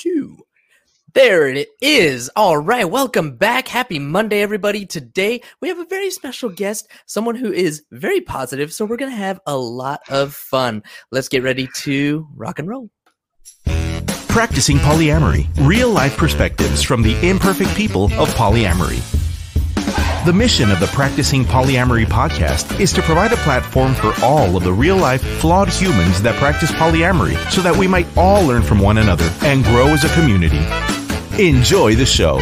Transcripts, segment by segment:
two. There it is. All right. Welcome back. Happy Monday, everybody. Today we have a very special guest, someone who is very positive. So we're going to have a lot of fun. Let's get ready to rock and roll. Practicing Polyamory Real Life Perspectives from the Imperfect People of Polyamory. The mission of the Practicing Polyamory podcast is to provide a platform for all of the real life, flawed humans that practice polyamory so that we might all learn from one another and grow as a community. Enjoy the show.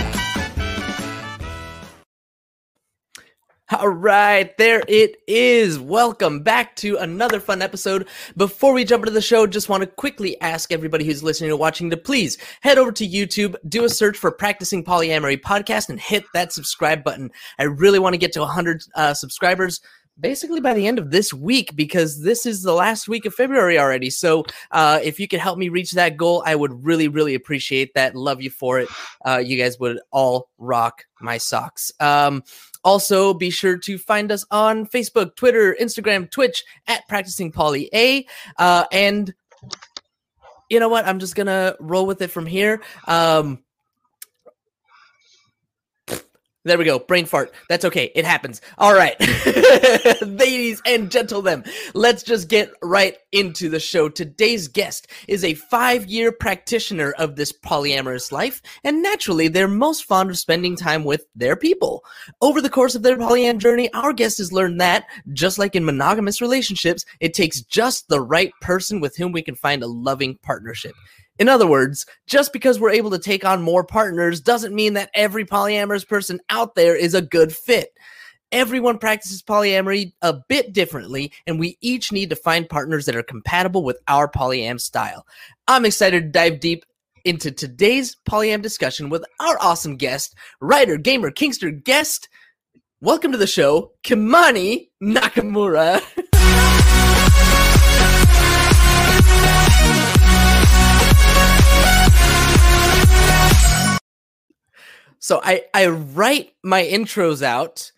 All right, there it is. Welcome back to another fun episode. Before we jump into the show, just want to quickly ask everybody who's listening or watching to please head over to YouTube, do a search for Practicing Polyamory Podcast, and hit that subscribe button. I really want to get to 100 uh, subscribers basically by the end of this week because this is the last week of February already. So uh, if you could help me reach that goal, I would really, really appreciate that. Love you for it. Uh, you guys would all rock my socks. Um, also, be sure to find us on Facebook, Twitter, Instagram, Twitch at Practicing Poly A. Uh, and you know what? I'm just gonna roll with it from here. Um, there we go. Brain fart. That's okay. It happens. All right. Ladies and gentlemen, let's just get right into the show. Today's guest is a five year practitioner of this polyamorous life, and naturally, they're most fond of spending time with their people. Over the course of their polyam journey, our guest has learned that, just like in monogamous relationships, it takes just the right person with whom we can find a loving partnership. In other words, just because we're able to take on more partners doesn't mean that every polyamorous person out there is a good fit. Everyone practices polyamory a bit differently, and we each need to find partners that are compatible with our polyam style. I'm excited to dive deep into today's polyam discussion with our awesome guest, writer, gamer, kinkster guest. Welcome to the show, Kimani Nakamura. So I I write my intros out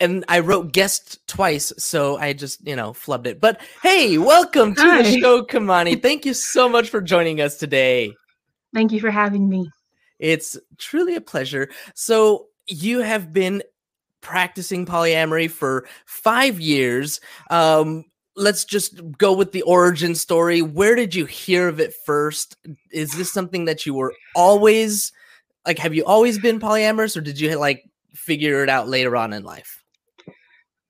and I wrote guest twice, so I just, you know, flubbed it. But hey, welcome to Hi. the show, Kamani. Thank you so much for joining us today. Thank you for having me. It's truly a pleasure. So you have been practicing polyamory for five years. Um, let's just go with the origin story. Where did you hear of it first? Is this something that you were always like? Have you always been polyamorous, or did you like figure it out later on in life?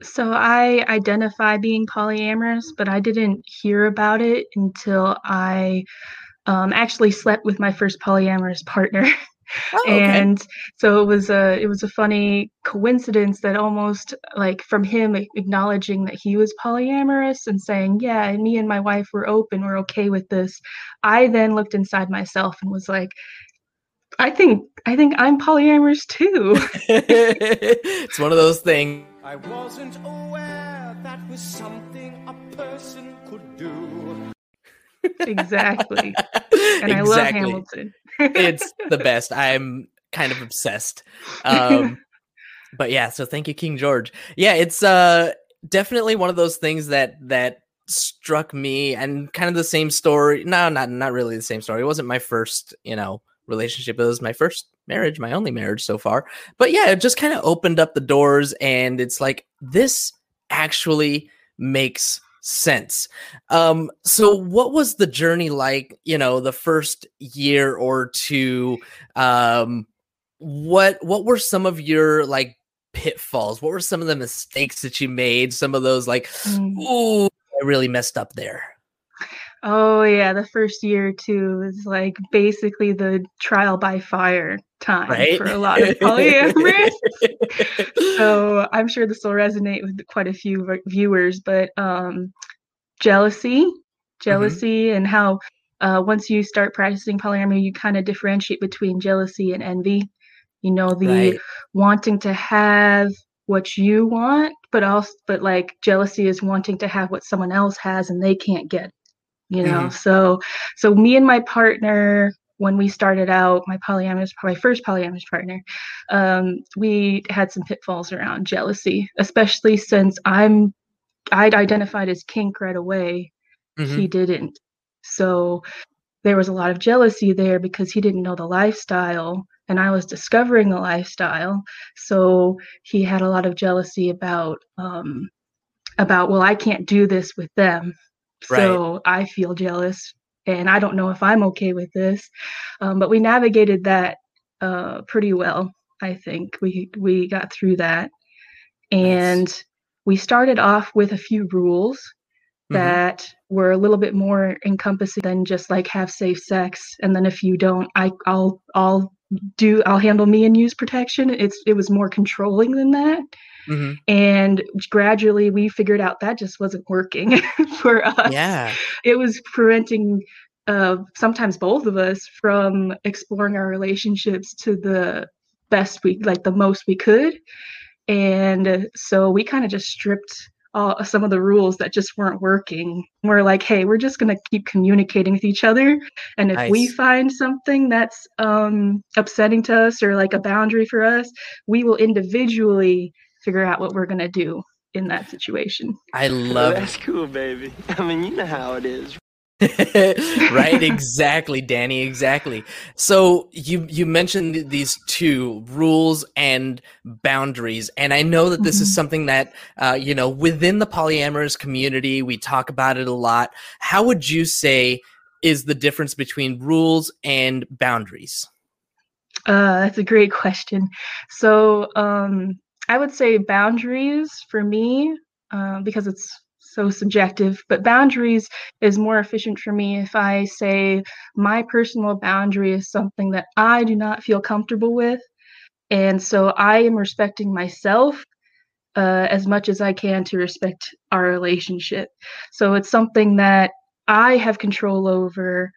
So I identify being polyamorous, but I didn't hear about it until I um, actually slept with my first polyamorous partner. Oh, okay. and so it was a it was a funny coincidence that almost like from him acknowledging that he was polyamorous and saying yeah me and my wife were open we're okay with this i then looked inside myself and was like i think i think i'm polyamorous too it's one of those things. I wasn't aware that was something a person could do. exactly and i love Exactly. hamilton it's the best. I'm kind of obsessed. Um, but yeah, so thank you, King George. Yeah, it's uh definitely one of those things that that struck me and kind of the same story. No, not not really the same story. It wasn't my first, you know, relationship. It was my first marriage, my only marriage so far. But yeah, it just kind of opened up the doors and it's like this actually makes sense. Um so what was the journey like, you know, the first year or two um what what were some of your like pitfalls? What were some of the mistakes that you made? Some of those like ooh, I really messed up there. Oh yeah, the first year two is like basically the trial by fire time Right? for a lot of polyamorous. so I'm sure this will resonate with quite a few v- viewers, but um, jealousy, Mm-hmm. jealousy, and how uh, once you start practicing polyamory, you kind of differentiate between jealousy and envy. You know, the Right. wanting to have what you want, but also, but like jealousy is wanting to have what someone else has and they can't get. You know, so so me and my partner when we started out, my polyamorous, my first polyamorous partner, um, we had some pitfalls around jealousy, especially since I'm, I'd identified as kink right away. Mhm. He didn't. So there was a lot of jealousy there because he didn't know the lifestyle and I was discovering the lifestyle. So he had a lot of jealousy about um, about well, I can't do this with them, so. I feel jealous, and I don't know if I'm okay with this. Um, but we navigated that uh, pretty well. I think we we got through that, and nice. we started off with a few rules mm-hmm. that were a little bit more encompassing than just like have safe sex and then if you don't i i'll i'll do i'll handle me and use protection. It's it was more controlling than that. Mm-hmm. and gradually we figured out that just wasn't working for us. Yeah. It was preventing uh, sometimes both of us from exploring our relationships to the best we like the most we could. And so we kind of just stripped uh, some of the rules that just weren't working. We're like, hey, we're just going to keep communicating with each other. And if nice. we find something that's um, upsetting to us or like a boundary for us, we will individually figure out what we're going to do in that situation. I love That's cool, baby. I mean, you know how it is. Right exactly danny exactly. So you you mentioned these two rules and boundaries and i know that this mm-hmm. is something that uh, you know within the polyamorous community we talk about it a lot. How would you say is the difference between rules and boundaries? Uh, that's a great question. So um, i would say boundaries for me uh, because it's so subjective, but boundaries is more efficient for me if I say my personal boundary is something that I do not feel comfortable with. And so I am respecting myself uh, as much as I can to respect our relationship. So it's something that I have control over.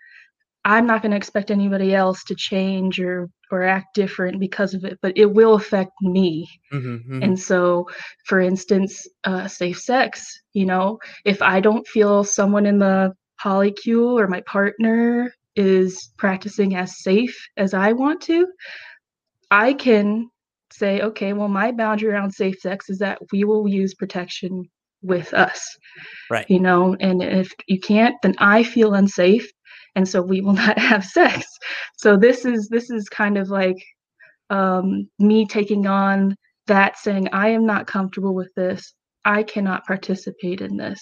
I'm not going to expect anybody else to change or or act different because of it, but it will affect me. Mm-hmm, mm-hmm. And so, for instance, uh, safe sex, you know, if I don't feel someone in the polycule or my partner is practicing as safe as I want to, I can say, okay, well, my boundary around safe sex is that we will use protection with us. Right. You know, and if you can't, then I feel unsafe and so we will not have sex. So this is this is kind of like um, me taking on that saying i am not comfortable with this. I cannot participate in this.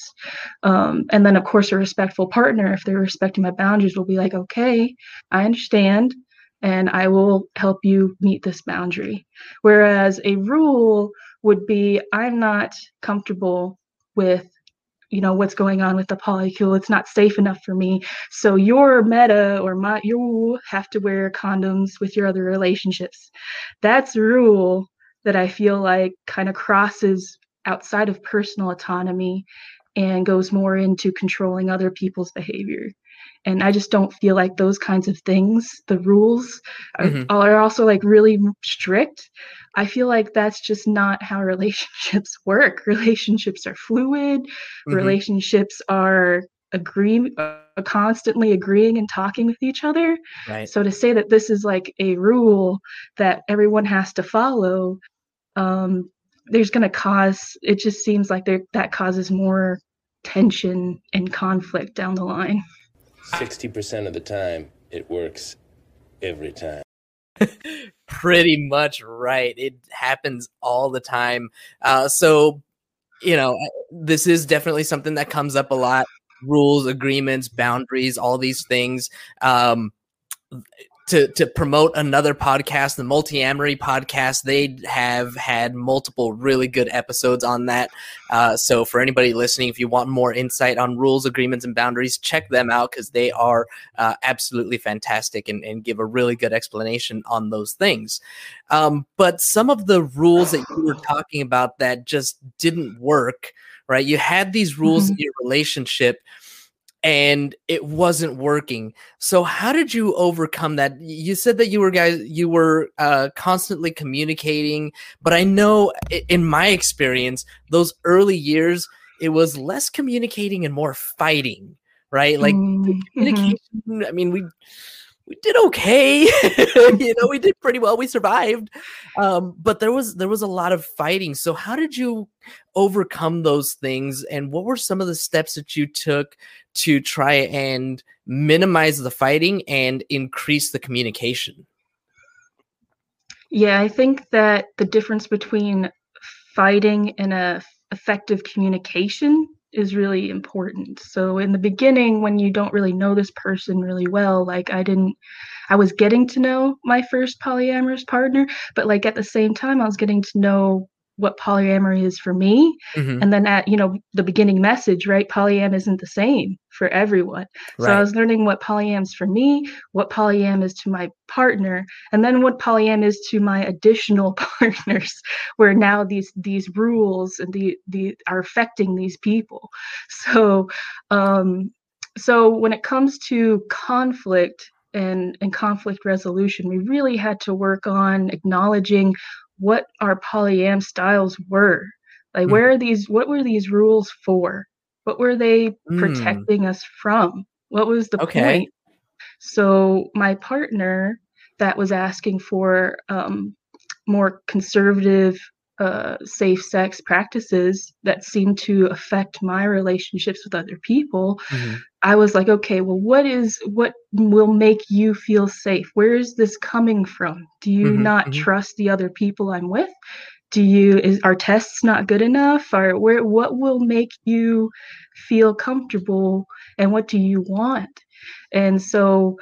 Um, and then of course a respectful partner if they're respecting my boundaries will be like okay i understand and i will help you meet this boundary. Whereas a rule would be i'm not comfortable with you know what's going on with the polycule it's not safe enough for me. So your meta or my you have to wear condoms with your other relationships. That's a rule that i feel like kind of crosses outside of personal autonomy and goes more into controlling other people's behavior and i just don't feel like those kinds of things the rules are, mm-hmm. are also like really strict I feel like that's just not how relationships work. Relationships are fluid. Mm-hmm. Relationships are agree uh, constantly agreeing and talking with each other. Right. So to say that this is like a rule that everyone has to follow, um, there's going to cause. It just seems like there that causes more tension and conflict down the line. Sixty percent of the time, it works every time. Pretty much right. It happens all the time. Uh, so, you know, this is definitely something that comes up a lot rules, agreements, boundaries, all these things. Um, to to promote another podcast, the Multiamory podcast. They have had multiple really good episodes on that. Uh, so for anybody listening, if you want more insight on rules, agreements, and boundaries, check them out because they are uh, absolutely fantastic and, and, give a really good explanation on those things. Um, but some of the rules that you were talking about that just didn't work, right? You had these rules mm-hmm. in your relationship and it wasn't working. So how did you overcome that? You said that you were guys you were uh, constantly communicating, but I know in my experience those early years it was less communicating and more fighting, right? Like mm-hmm. communication. I mean, we we did okay. you know, we did pretty well. We survived. Um, but there was there was a lot of fighting. So how did you overcome those things and what were some of the steps that you took to try and minimize the fighting and increase the communication? Yeah, I think that the difference between fighting and a effective communication is really important. So in the beginning when you don't really know this person really well, like I didn't I was getting to know my first polyamorous partner, but like at the same time I was getting to know what polyamory is for me mm-hmm. and then at you know the beginning message right polyam isn't the same for everyone right. so i was learning what polyam's for me what polyam is to my partner and then what polyam is to my additional partners where now these these rules and the the are affecting these people so um so when it comes to conflict and, and conflict resolution, we really had to work on acknowledging what our polyam styles were. Like, mm. where are these? What were these rules for? What were they mm. protecting us from? What was the okay. point? So my partner that was asking for um, more conservative uh, safe sex practices that seem to affect my relationships with other people mm-hmm. i was like okay well what is what will make you feel safe? Where is this coming from? Do you mm-hmm, not mm-hmm. trust the other people i'm with? Do you is our tests not good enough? Or where what will make you feel comfortable and what do you want? And so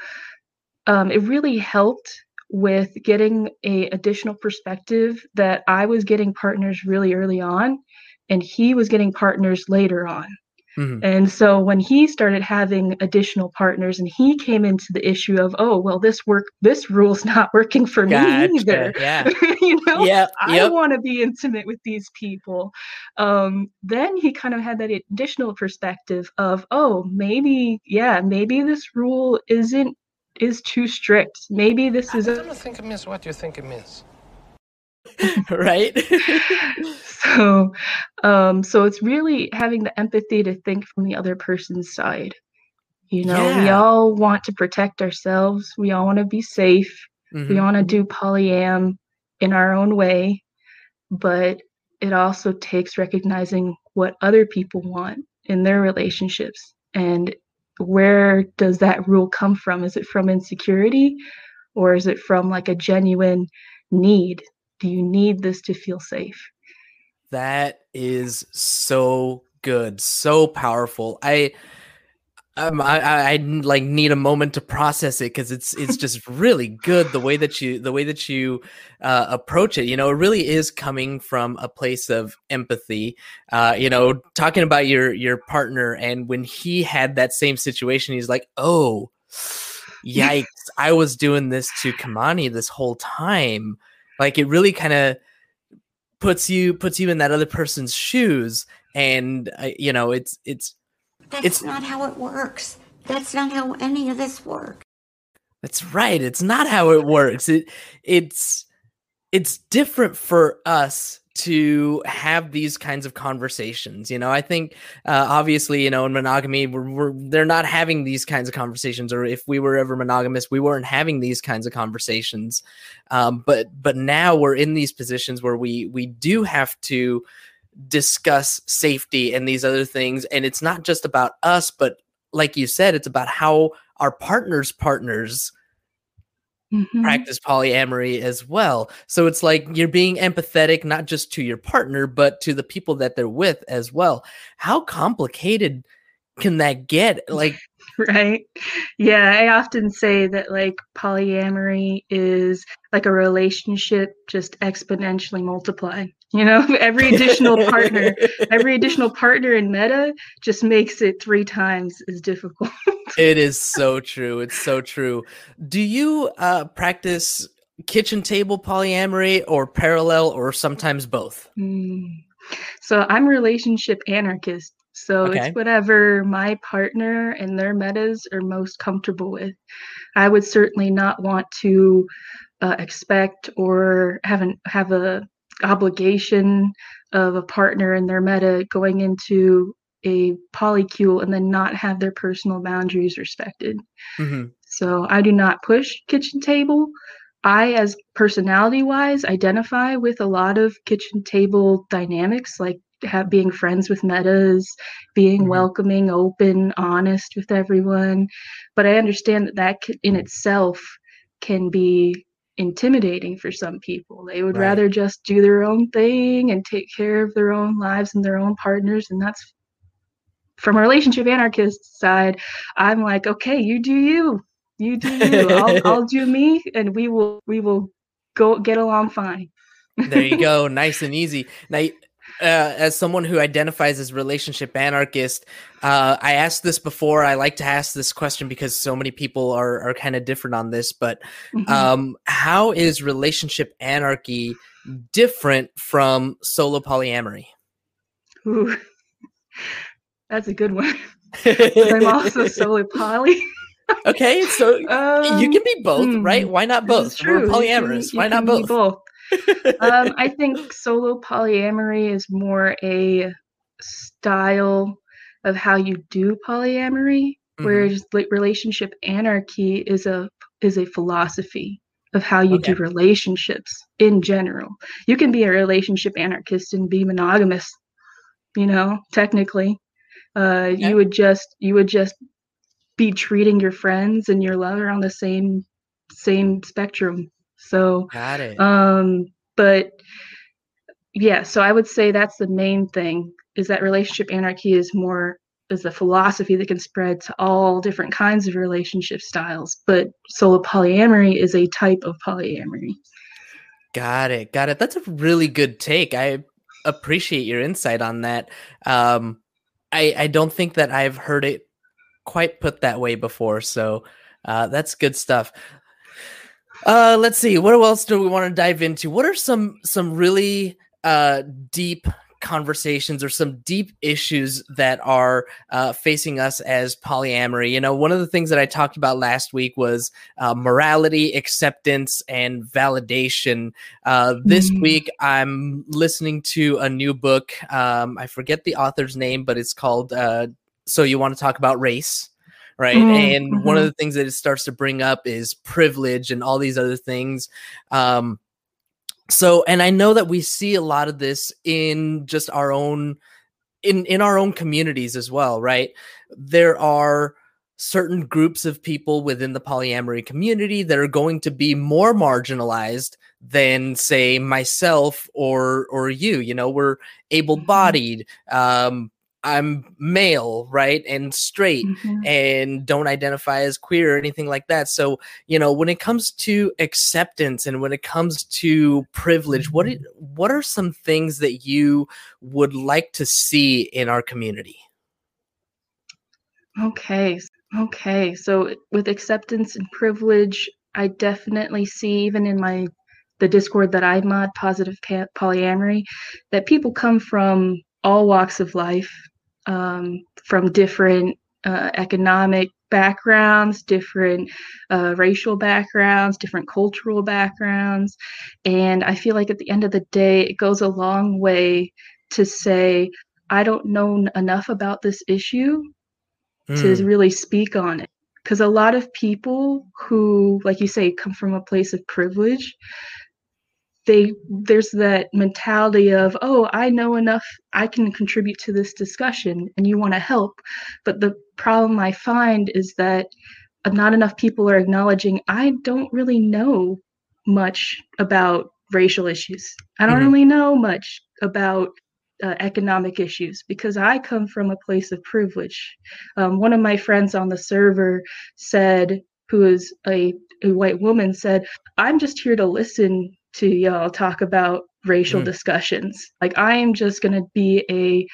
um, it really helped with getting a additional perspective that I was getting partners really early on and he was getting partners later on. Mm-hmm. And so when he started having additional partners and he came into the issue of, oh, well, this work, this rule's not working for gotcha. me either. Yeah. you know, yep. I want to be intimate with these people. Um, then he kind of had that additional perspective of, oh, maybe, yeah, maybe this rule isn't is too strict. Maybe this is. I don't think it means what you think it means. right. so, um, so it's really having the empathy to think from the other person's side. You know, yeah. we all want to protect ourselves. We all want to be safe. Mm-hmm. We want to do polyam in our own way, but it also takes recognizing what other people want in their relationships and where does that rule come from? Is it from insecurity or is it from like a genuine need? Do you need this to feel safe? That is so good, so powerful. I um, I, I, like need a moment to process it because it's it's just really good the way that you the way that you uh, approach it. You know, it really is coming from a place of empathy. Uh, you know, talking about your your partner and when he had that same situation, he's like, "Oh, yikes! I was doing this to Kamani this whole time." Like it really kind of puts you puts you in that other person's shoes, and uh, you know, it's it's that's it's not how it works. That's not how any of this works. That's right. It's not how it works. It it's it's different for us to have these kinds of conversations. You know, I think uh, obviously, you know, in monogamy, we're, we're, they're not having these kinds of conversations. Or if we were ever monogamous, we weren't having these kinds of conversations. Um, but but now we're in these positions where we we do have to discuss safety and these other things. And it's not just about us, but like you said, it's about how our partners' partners mm-hmm. practice polyamory as well. So it's like you're being empathetic, not just to your partner, but to the people that they're with as well. How complicated can that get? Like, right? Yeah, I often say that like polyamory is like a relationship just exponentially multiplied. You know, every additional partner, every additional partner in meta just makes it three times as difficult. it is so true. It's so true. Do you uh, practice kitchen table polyamory or parallel or sometimes both? Mm. So I'm relationship anarchist. So okay. it's whatever my partner and their metas are most comfortable with. I would certainly not want to uh, expect or have an, have a obligation of a partner and their meta going into a polycule and then not have their personal boundaries respected. hmm So I do not push kitchen table. I, as personality wise, identify with a lot of kitchen table dynamics, like have, being friends with metas, being Mhm. welcoming, open, honest with everyone. But I understand that that in itself can be intimidating for some people. They would Right. rather just do their own thing and take care of their own lives and their own partners. And that's from a relationship anarchist side, I'm like, okay, you do you. You do you. I'll, I'll do me and we will we will go get along fine. there you go nice and easy now uh, as someone who identifies as relationship anarchist uh, i asked this before i like to ask this question because so many people are, are kind of different on this but Mhm. um, how is relationship anarchy different from solo polyamory Ooh. That's a good one. I'm also solo poly. okay so you Um, can be both hmm, right why not both we're You can- polyamorous you why not be both, um, I think solo polyamory is more a style of how you do polyamory, Mhm. whereas like relationship anarchy is a is a philosophy of how you do relationships in general. You can be a relationship anarchist and be monogamous, you know, technically. Uh, Okay. You would just you would just be treating your friends and your lover on the same same spectrum. So got it um, but yeah, so I would say that's the main thing is that relationship anarchy is more is a philosophy that can spread to all different kinds of relationship styles. But solo polyamory is a type of polyamory. Got it. Got it. That's a really good take. I appreciate your insight on that. Um, I I don't think that I've heard it quite put that way before. So uh, that's good stuff. Uh, let's see. What else do we want to dive into? What are some some really uh, deep conversations or some deep issues that are uh, facing us as polyamory? You know, one of the things that I talked about last week was uh, morality, acceptance, and validation. Uh, this Mm. week, I'm listening to a new book. Um, I forget the author's name, but it's called uh, "So You Want to Talk About Race." Right. Mm, and one of mhm. the things that it starts to bring up is privilege and all these other things. Um, so, and I know that we see a lot of this in just our own in in our own communities as well, right? There are certain groups of people within the polyamory community that are going to be more marginalized than say myself or or you you know we're able-bodied um i'm male right and straight Mhm. and don't identify as queer or anything like that. So, you know, when it comes to acceptance and when it comes to privilege, what it, what are some things that you would like to see in our community? Okay. Okay. So with acceptance and privilege, I definitely see even in my the Discord that I mod, positive polyamory, that people come from all walks of life, um, from different uh, economic backgrounds, different uh, racial backgrounds, different cultural backgrounds, and I feel like at the end of the day, it goes a long way to say I don't know enough about this issue to Mm, really speak on it. Because a lot of people who like you say come from a place of privilege they there's that mentality of oh i know enough i can contribute to this discussion and you want to help. But the problem i find is that not enough people are acknowledging i don't really know much about racial issues. I don't Mhm. really know much about uh, economic issues because i come from a place of privilege. Um, one of my friends on the server said who is a, a white woman said i'm just here to listen to y'all talk about racial Mm. discussions like i am just going to be a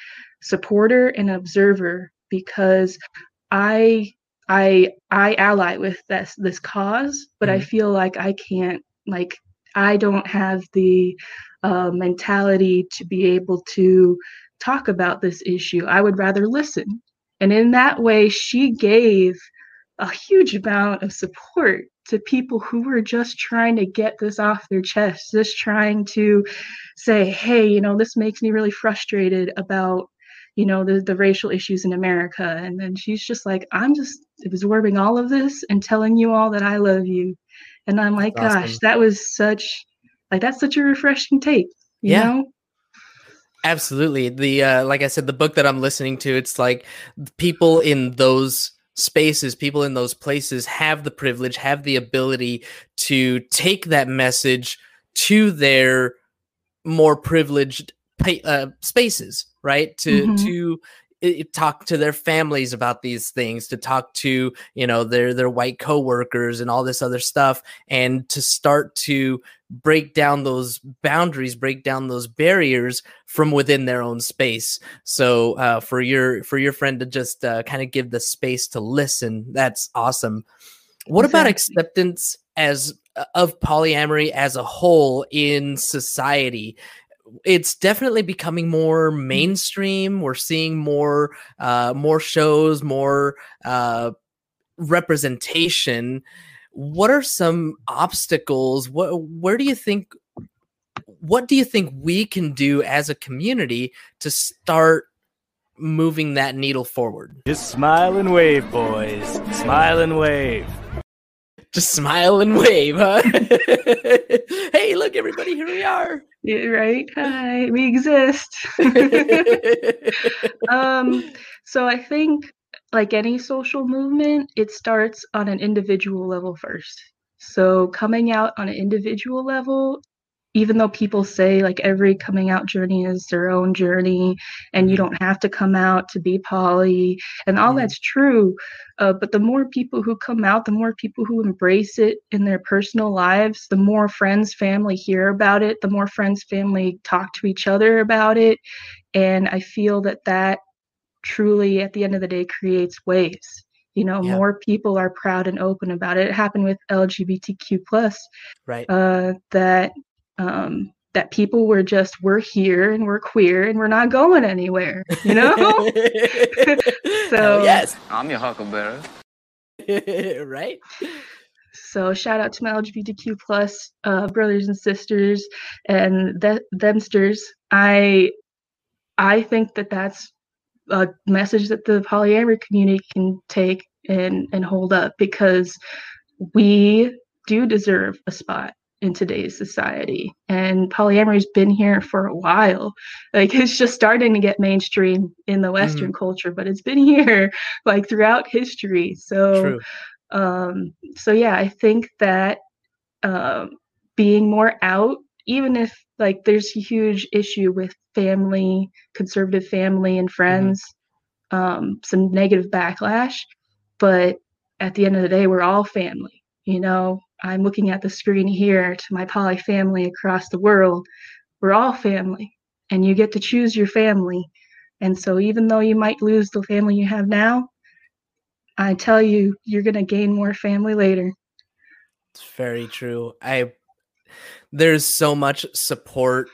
supporter and observer because i i i ally with this this cause but i Mhm. feel like i can't like i don't have the uh, mentality to be able to talk about this issue i would rather listen and in that way she gave a huge amount of support to people who were just trying to get this off their chest just trying to say hey you know this makes me really frustrated about you know the, the racial issues in america and then she's just like i'm just absorbing all of this and telling you all that i love you and i'm like gosh that was such like that's such a refreshing take you Yeah. know Absolutely. The uh like I said the book that I'm listening to it's like people in those spaces, people in those places have the privilege, have the ability to take that message to their more privileged uh, spaces, right? To Mhm. to talk to their families about these things, to talk to, you know, their their white coworkers and all this other stuff and to start to break down those boundaries, break down those barriers from within their own space. So uh, for your for your friend to just uh, kind of give the space to listen, that's awesome. What about acceptance as uh, of polyamory as a whole in society? It's definitely becoming more mainstream. We're seeing more uh, more shows, more uh, representation. What are some obstacles? What where do you think what do you think we can do as a community to start moving that needle forward? Just smile and wave, boys. Smile and wave. Just smile and wave, huh? hey, look, everybody, here we are. Yeah, right hi we exist um so i think like any social movement it starts on an individual level first so coming out on an individual level even though people say like every coming out journey is their own journey and you don't have to come out to be poly and all Mhm. that's true uh, but the more people who come out the more people who embrace it in their personal lives the more friends family hear about it the more friends family talk to each other about it and i feel that that truly at the end of the day creates waves you know Yeah. more people are proud and open about it it happened with lgbtq plus right. uh, that um, that people were just we're here and we're queer and we're not going anywhere you know Hell So- yes. I'm your huckleberry. right? so shout out to my lgbtq plus uh, brothers and sisters and th- themsters i i think that that's a message that the polyamory community can take and and hold up because we do deserve a spot in today's society. And polyamory's been here for a while. Like it's just starting to get mainstream in the western culture but it's been here like throughout history. So True. um so yeah i think that um being more out even if like there's a huge issue with family conservative family and friends um some negative backlash but at the end of the day we're all family you know i'm looking at the screen here to my poly family across the world we're all family and you get to choose your family and so even though you might lose the family you have now I tell you, you're gonna gain more family later. It's very true. I there's so much support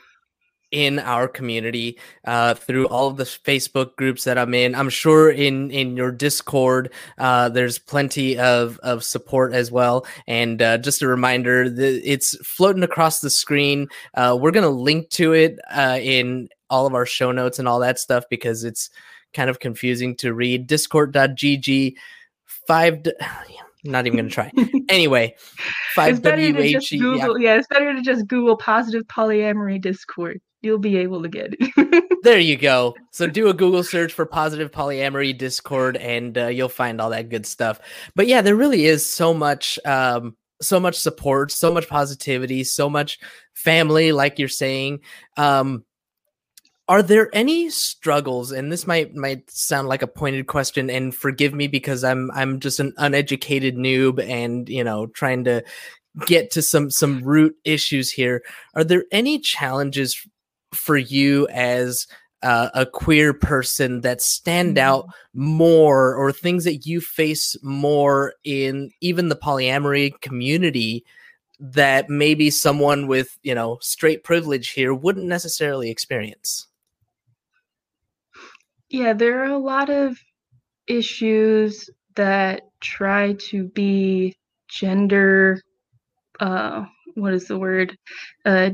in our community uh, through all of the Facebook groups that I'm in. I'm sure in in your Discord, uh, there's plenty of of support as well. And uh, just a reminder, that it's floating across the screen. Uh, we're gonna link to it uh, in all of our show notes and all that stuff because it's kind of confusing to read. Discord.gg five. D- not even gonna try. Anyway, five to W H E. yeah. Yeah. it's better to just Google positive polyamory Discord. You'll be able to get it. There you go. So do a Google search for positive polyamory Discord, and uh, you'll find all that good stuff. But yeah, there really is so much, um, so much support, so much positivity, so much family, like you're saying. Um, are there any struggles? And this might might sound like a pointed question, and forgive me because I'm I'm just an uneducated noob, and you know trying to get to some some root issues here. Are there any challenges for you as uh, a queer person that stand out more or things that you face more in even the polyamory community that maybe someone with you know straight privilege here wouldn't necessarily experience yeah, there are a lot of issues that try to be gender. Uh, what is the word? Uh,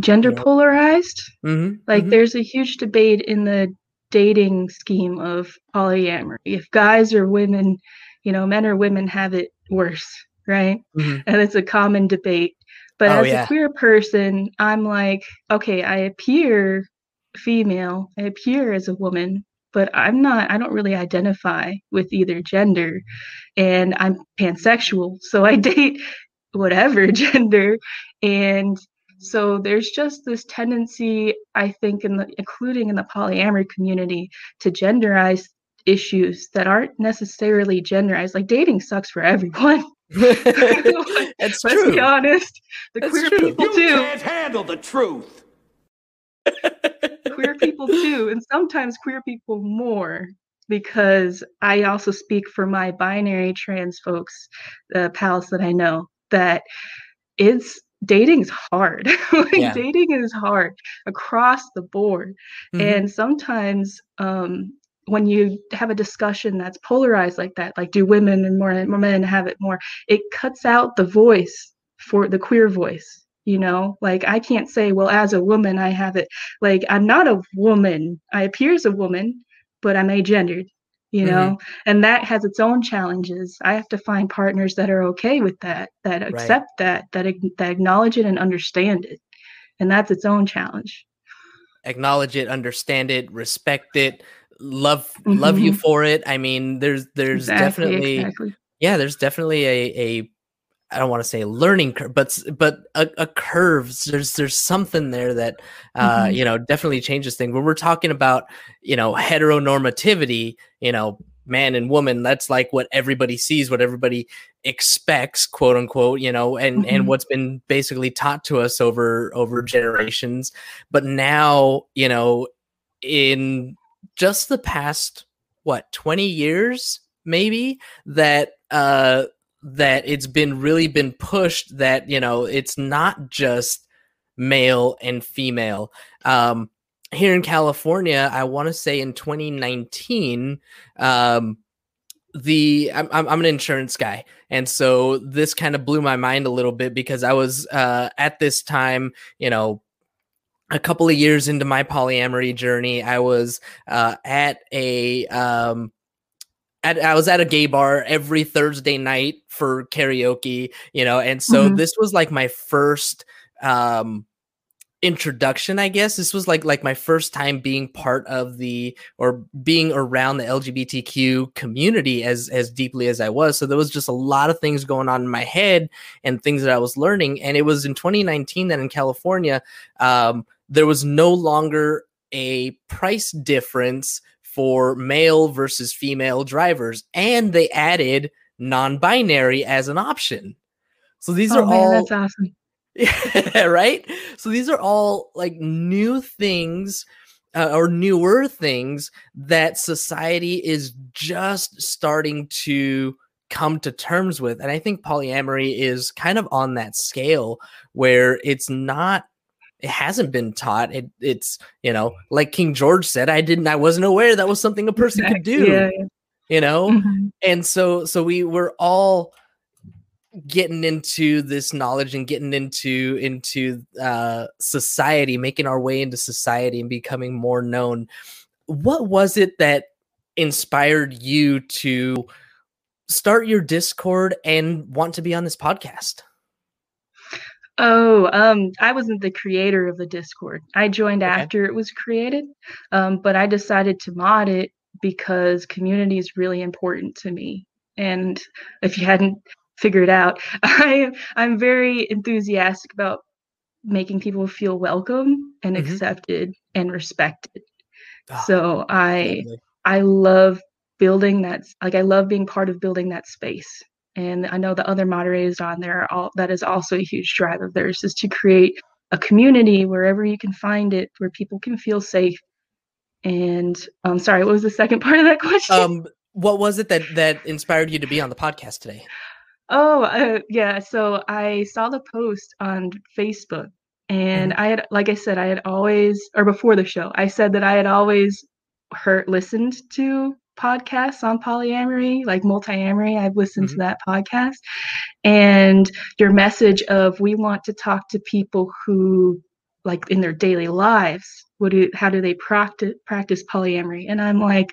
gender Yeah. polarized. mm-hmm. Like there's a huge debate in the dating scheme of polyamory. If guys or women, you know, men or women have it worse, right? Mhm. And it's a common debate. But Oh, as yeah. a queer person, I'm like, okay, I appear female, I appear as a woman, but I'm not, I don't really identify with either gender. And I'm pansexual. So I date whatever gender. And so there's just this tendency, I think, in the including in the polyamory community, to genderize issues that aren't necessarily genderized. Like dating sucks for everyone. That's Let's true. be honest. The That's queer true. people You too. can't handle the truth. queer people too, and sometimes queer people more because I also speak for my binary trans folks, uh, pals that I know, that it's dating's hard. like Yeah. dating is hard across the board. Mhm. And sometimes um when you have a discussion that's polarized like that, like do women and more, more men have it more, it cuts out the voice for the queer voice. You know, like I can't say, well, as a woman, I have it. Like I'm not a woman. I appear as a woman, but I'm agendered. You Mhm. know, and that has its own challenges. I have to find partners that are okay with that, that accept that, that that acknowledge it and understand it, and that's its own challenge. acknowledge it, understand it, respect it, love love you Mhm. for it. I mean, there's there's Exactly, definitely exactly. yeah, there's definitely a a I don't want to say learning curve, but but a, a curve. There's there's something there that uh Mhm. you know definitely changes things. When we're talking about you know heteronormativity, you know man and woman, that's like what everybody sees, what everybody expects, quote unquote, you know, and Mhm. and what's been basically taught to us over over generations. But now you know in just the past what 20 years maybe that uh that it's been really been pushed that you know it's not just male and female. Um here in california i want to say in 2019 um the I'm, I'm an insurance guy and so this kind of blew my mind a little bit because i was uh at this time you know a couple of years into my polyamory journey, I was uh, at a um, at, I was at a gay bar every Thursday night for karaoke, you know, and so Mhm. this was like my first um, introduction, I guess. This was like like my first time being part of the or being around the LGBTQ community as as deeply as I was. So there was just a lot of things going on in my head and things that I was learning. And it was in 2019 that in California, um, there was no longer a price difference for male versus female drivers, and they added non-binary as an option. So these oh are man, all that's awesome. yeah, right? So these are all like new things uh, or newer things that society is just starting to come to terms with. And I think polyamory is kind of on that scale where it's not it hasn't been taught. It, it's, you know, like King George said, I didn't I wasn't aware that was something a person could do, Yeah, yeah. you know? Mhm. and so so we were all getting into this knowledge and getting into into uh society making our way into society and becoming more known what was it that inspired you to start your discord and want to be on this podcast Oh, um, I wasn't the creator of the Discord. I joined Okay. after it was created, um, but I decided to mod it because community is really important to me. And if you hadn't figured out, I I'm very enthusiastic about making people feel welcome and Mhm. accepted and respected. Ah, So I lovely. I love building that like I love being part of building that space. And I know the other moderators on there are all that is also a huge drive of theirs is to create a community wherever you can find it where people can feel safe. And um sorry, what was the second part of that question? um what was it that that inspired you to be on the podcast today Oh, uh, yeah. So I saw the post on Facebook, and I had, like I said, I had always, or before the show, I said that I had always heard, listened to podcasts on polyamory, like multiamory. I've listened to mm-hmm. that podcast, and your message of we want to talk to people who like in their daily lives what do how do they practice practice polyamory? And i'm like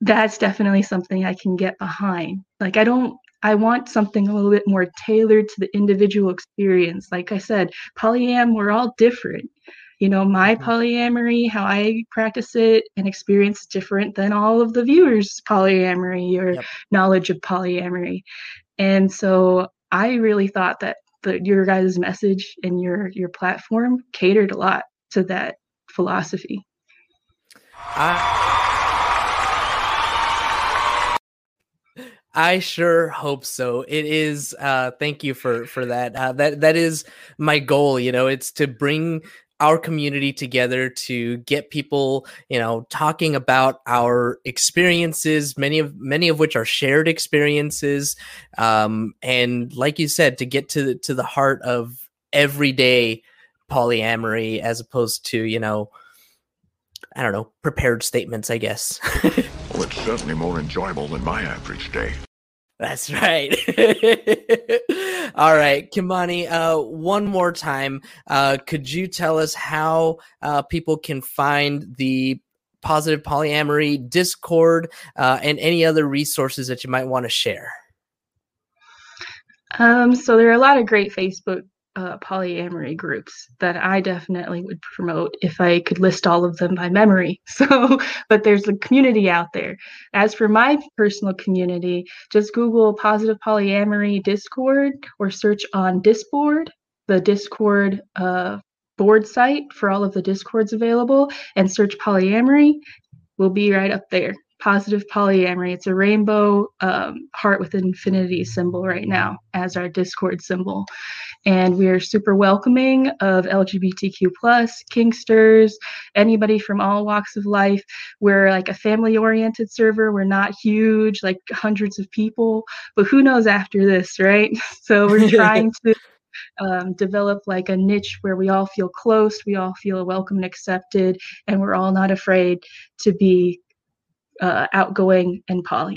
that's definitely something i can get behind. Like i don't i want something a little bit more tailored to the individual experience. Like i said polyam we're all different you know my Mhm. polyamory how i practice it and experience different than all of the viewers polyamory or Yep. knowledge of polyamory and so i really thought that the, your guys' message and your your platform catered a lot to that philosophy I, I sure hope so. It is. Uh, thank you for for that. Uh, that that is my goal. You know, it's to bring our community together to get people, you know, talking about our experiences. Many of many of which are shared experiences, um, and like you said, to get to the, to the heart of everyday polyamory, as opposed to you know. I don't know, prepared statements, I guess. Well, it's certainly more enjoyable than my average day. That's right. All right, Kimani, uh, one more time, uh, could you tell us how uh, people can find the Positive Polyamory Discord uh, and any other resources that you might want to share? Um, so there are a lot of great Facebook uh, polyamory groups that I definitely would promote if I could list all of them by memory. So, but there's a community out there. As for my personal community, just Google Positive Polyamory Discord or search on Discord, the Discord uh, board site for all of the Discords available, and search polyamory. We'll be right up there. Positive polyamory. It's a rainbow um, heart with infinity symbol right now as our Discord symbol and we are super welcoming of lgbtq plus kinksters anybody from all walks of life. We're like a family oriented server. We're not huge like hundreds of people but who knows after this right? So we're trying to um, develop like a niche where we all feel close we all feel welcome and accepted and we're all not afraid to be uh, outgoing and poly.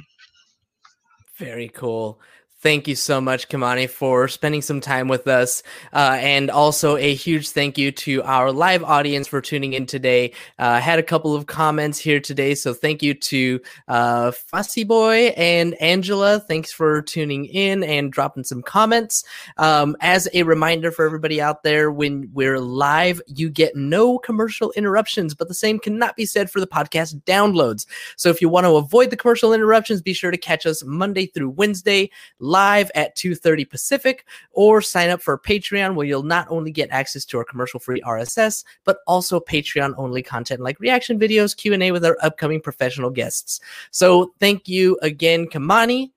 Very cool. Thank you so much, Kamani, for spending some time with us. Uh, and also a huge thank you to our live audience for tuning in today. Uh, had a couple of comments here today. So thank you to uh, Fussy Boy and Angela. Thanks for tuning in and dropping some comments. Um, as a reminder for everybody out there, when we're live, you get no commercial interruptions, but the same cannot be said for the podcast downloads. So if you want to avoid the commercial interruptions, be sure to catch us Monday through Wednesday live at 2:30 Pacific or sign up for Patreon where you'll not only get access to our commercial-free RSS but also Patreon-only content like reaction videos, Q&A with our upcoming professional guests. So thank you again Kamani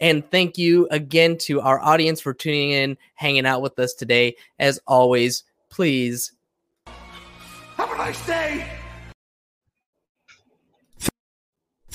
and thank you again to our audience for tuning in, hanging out with us today. As always, please Have a nice day!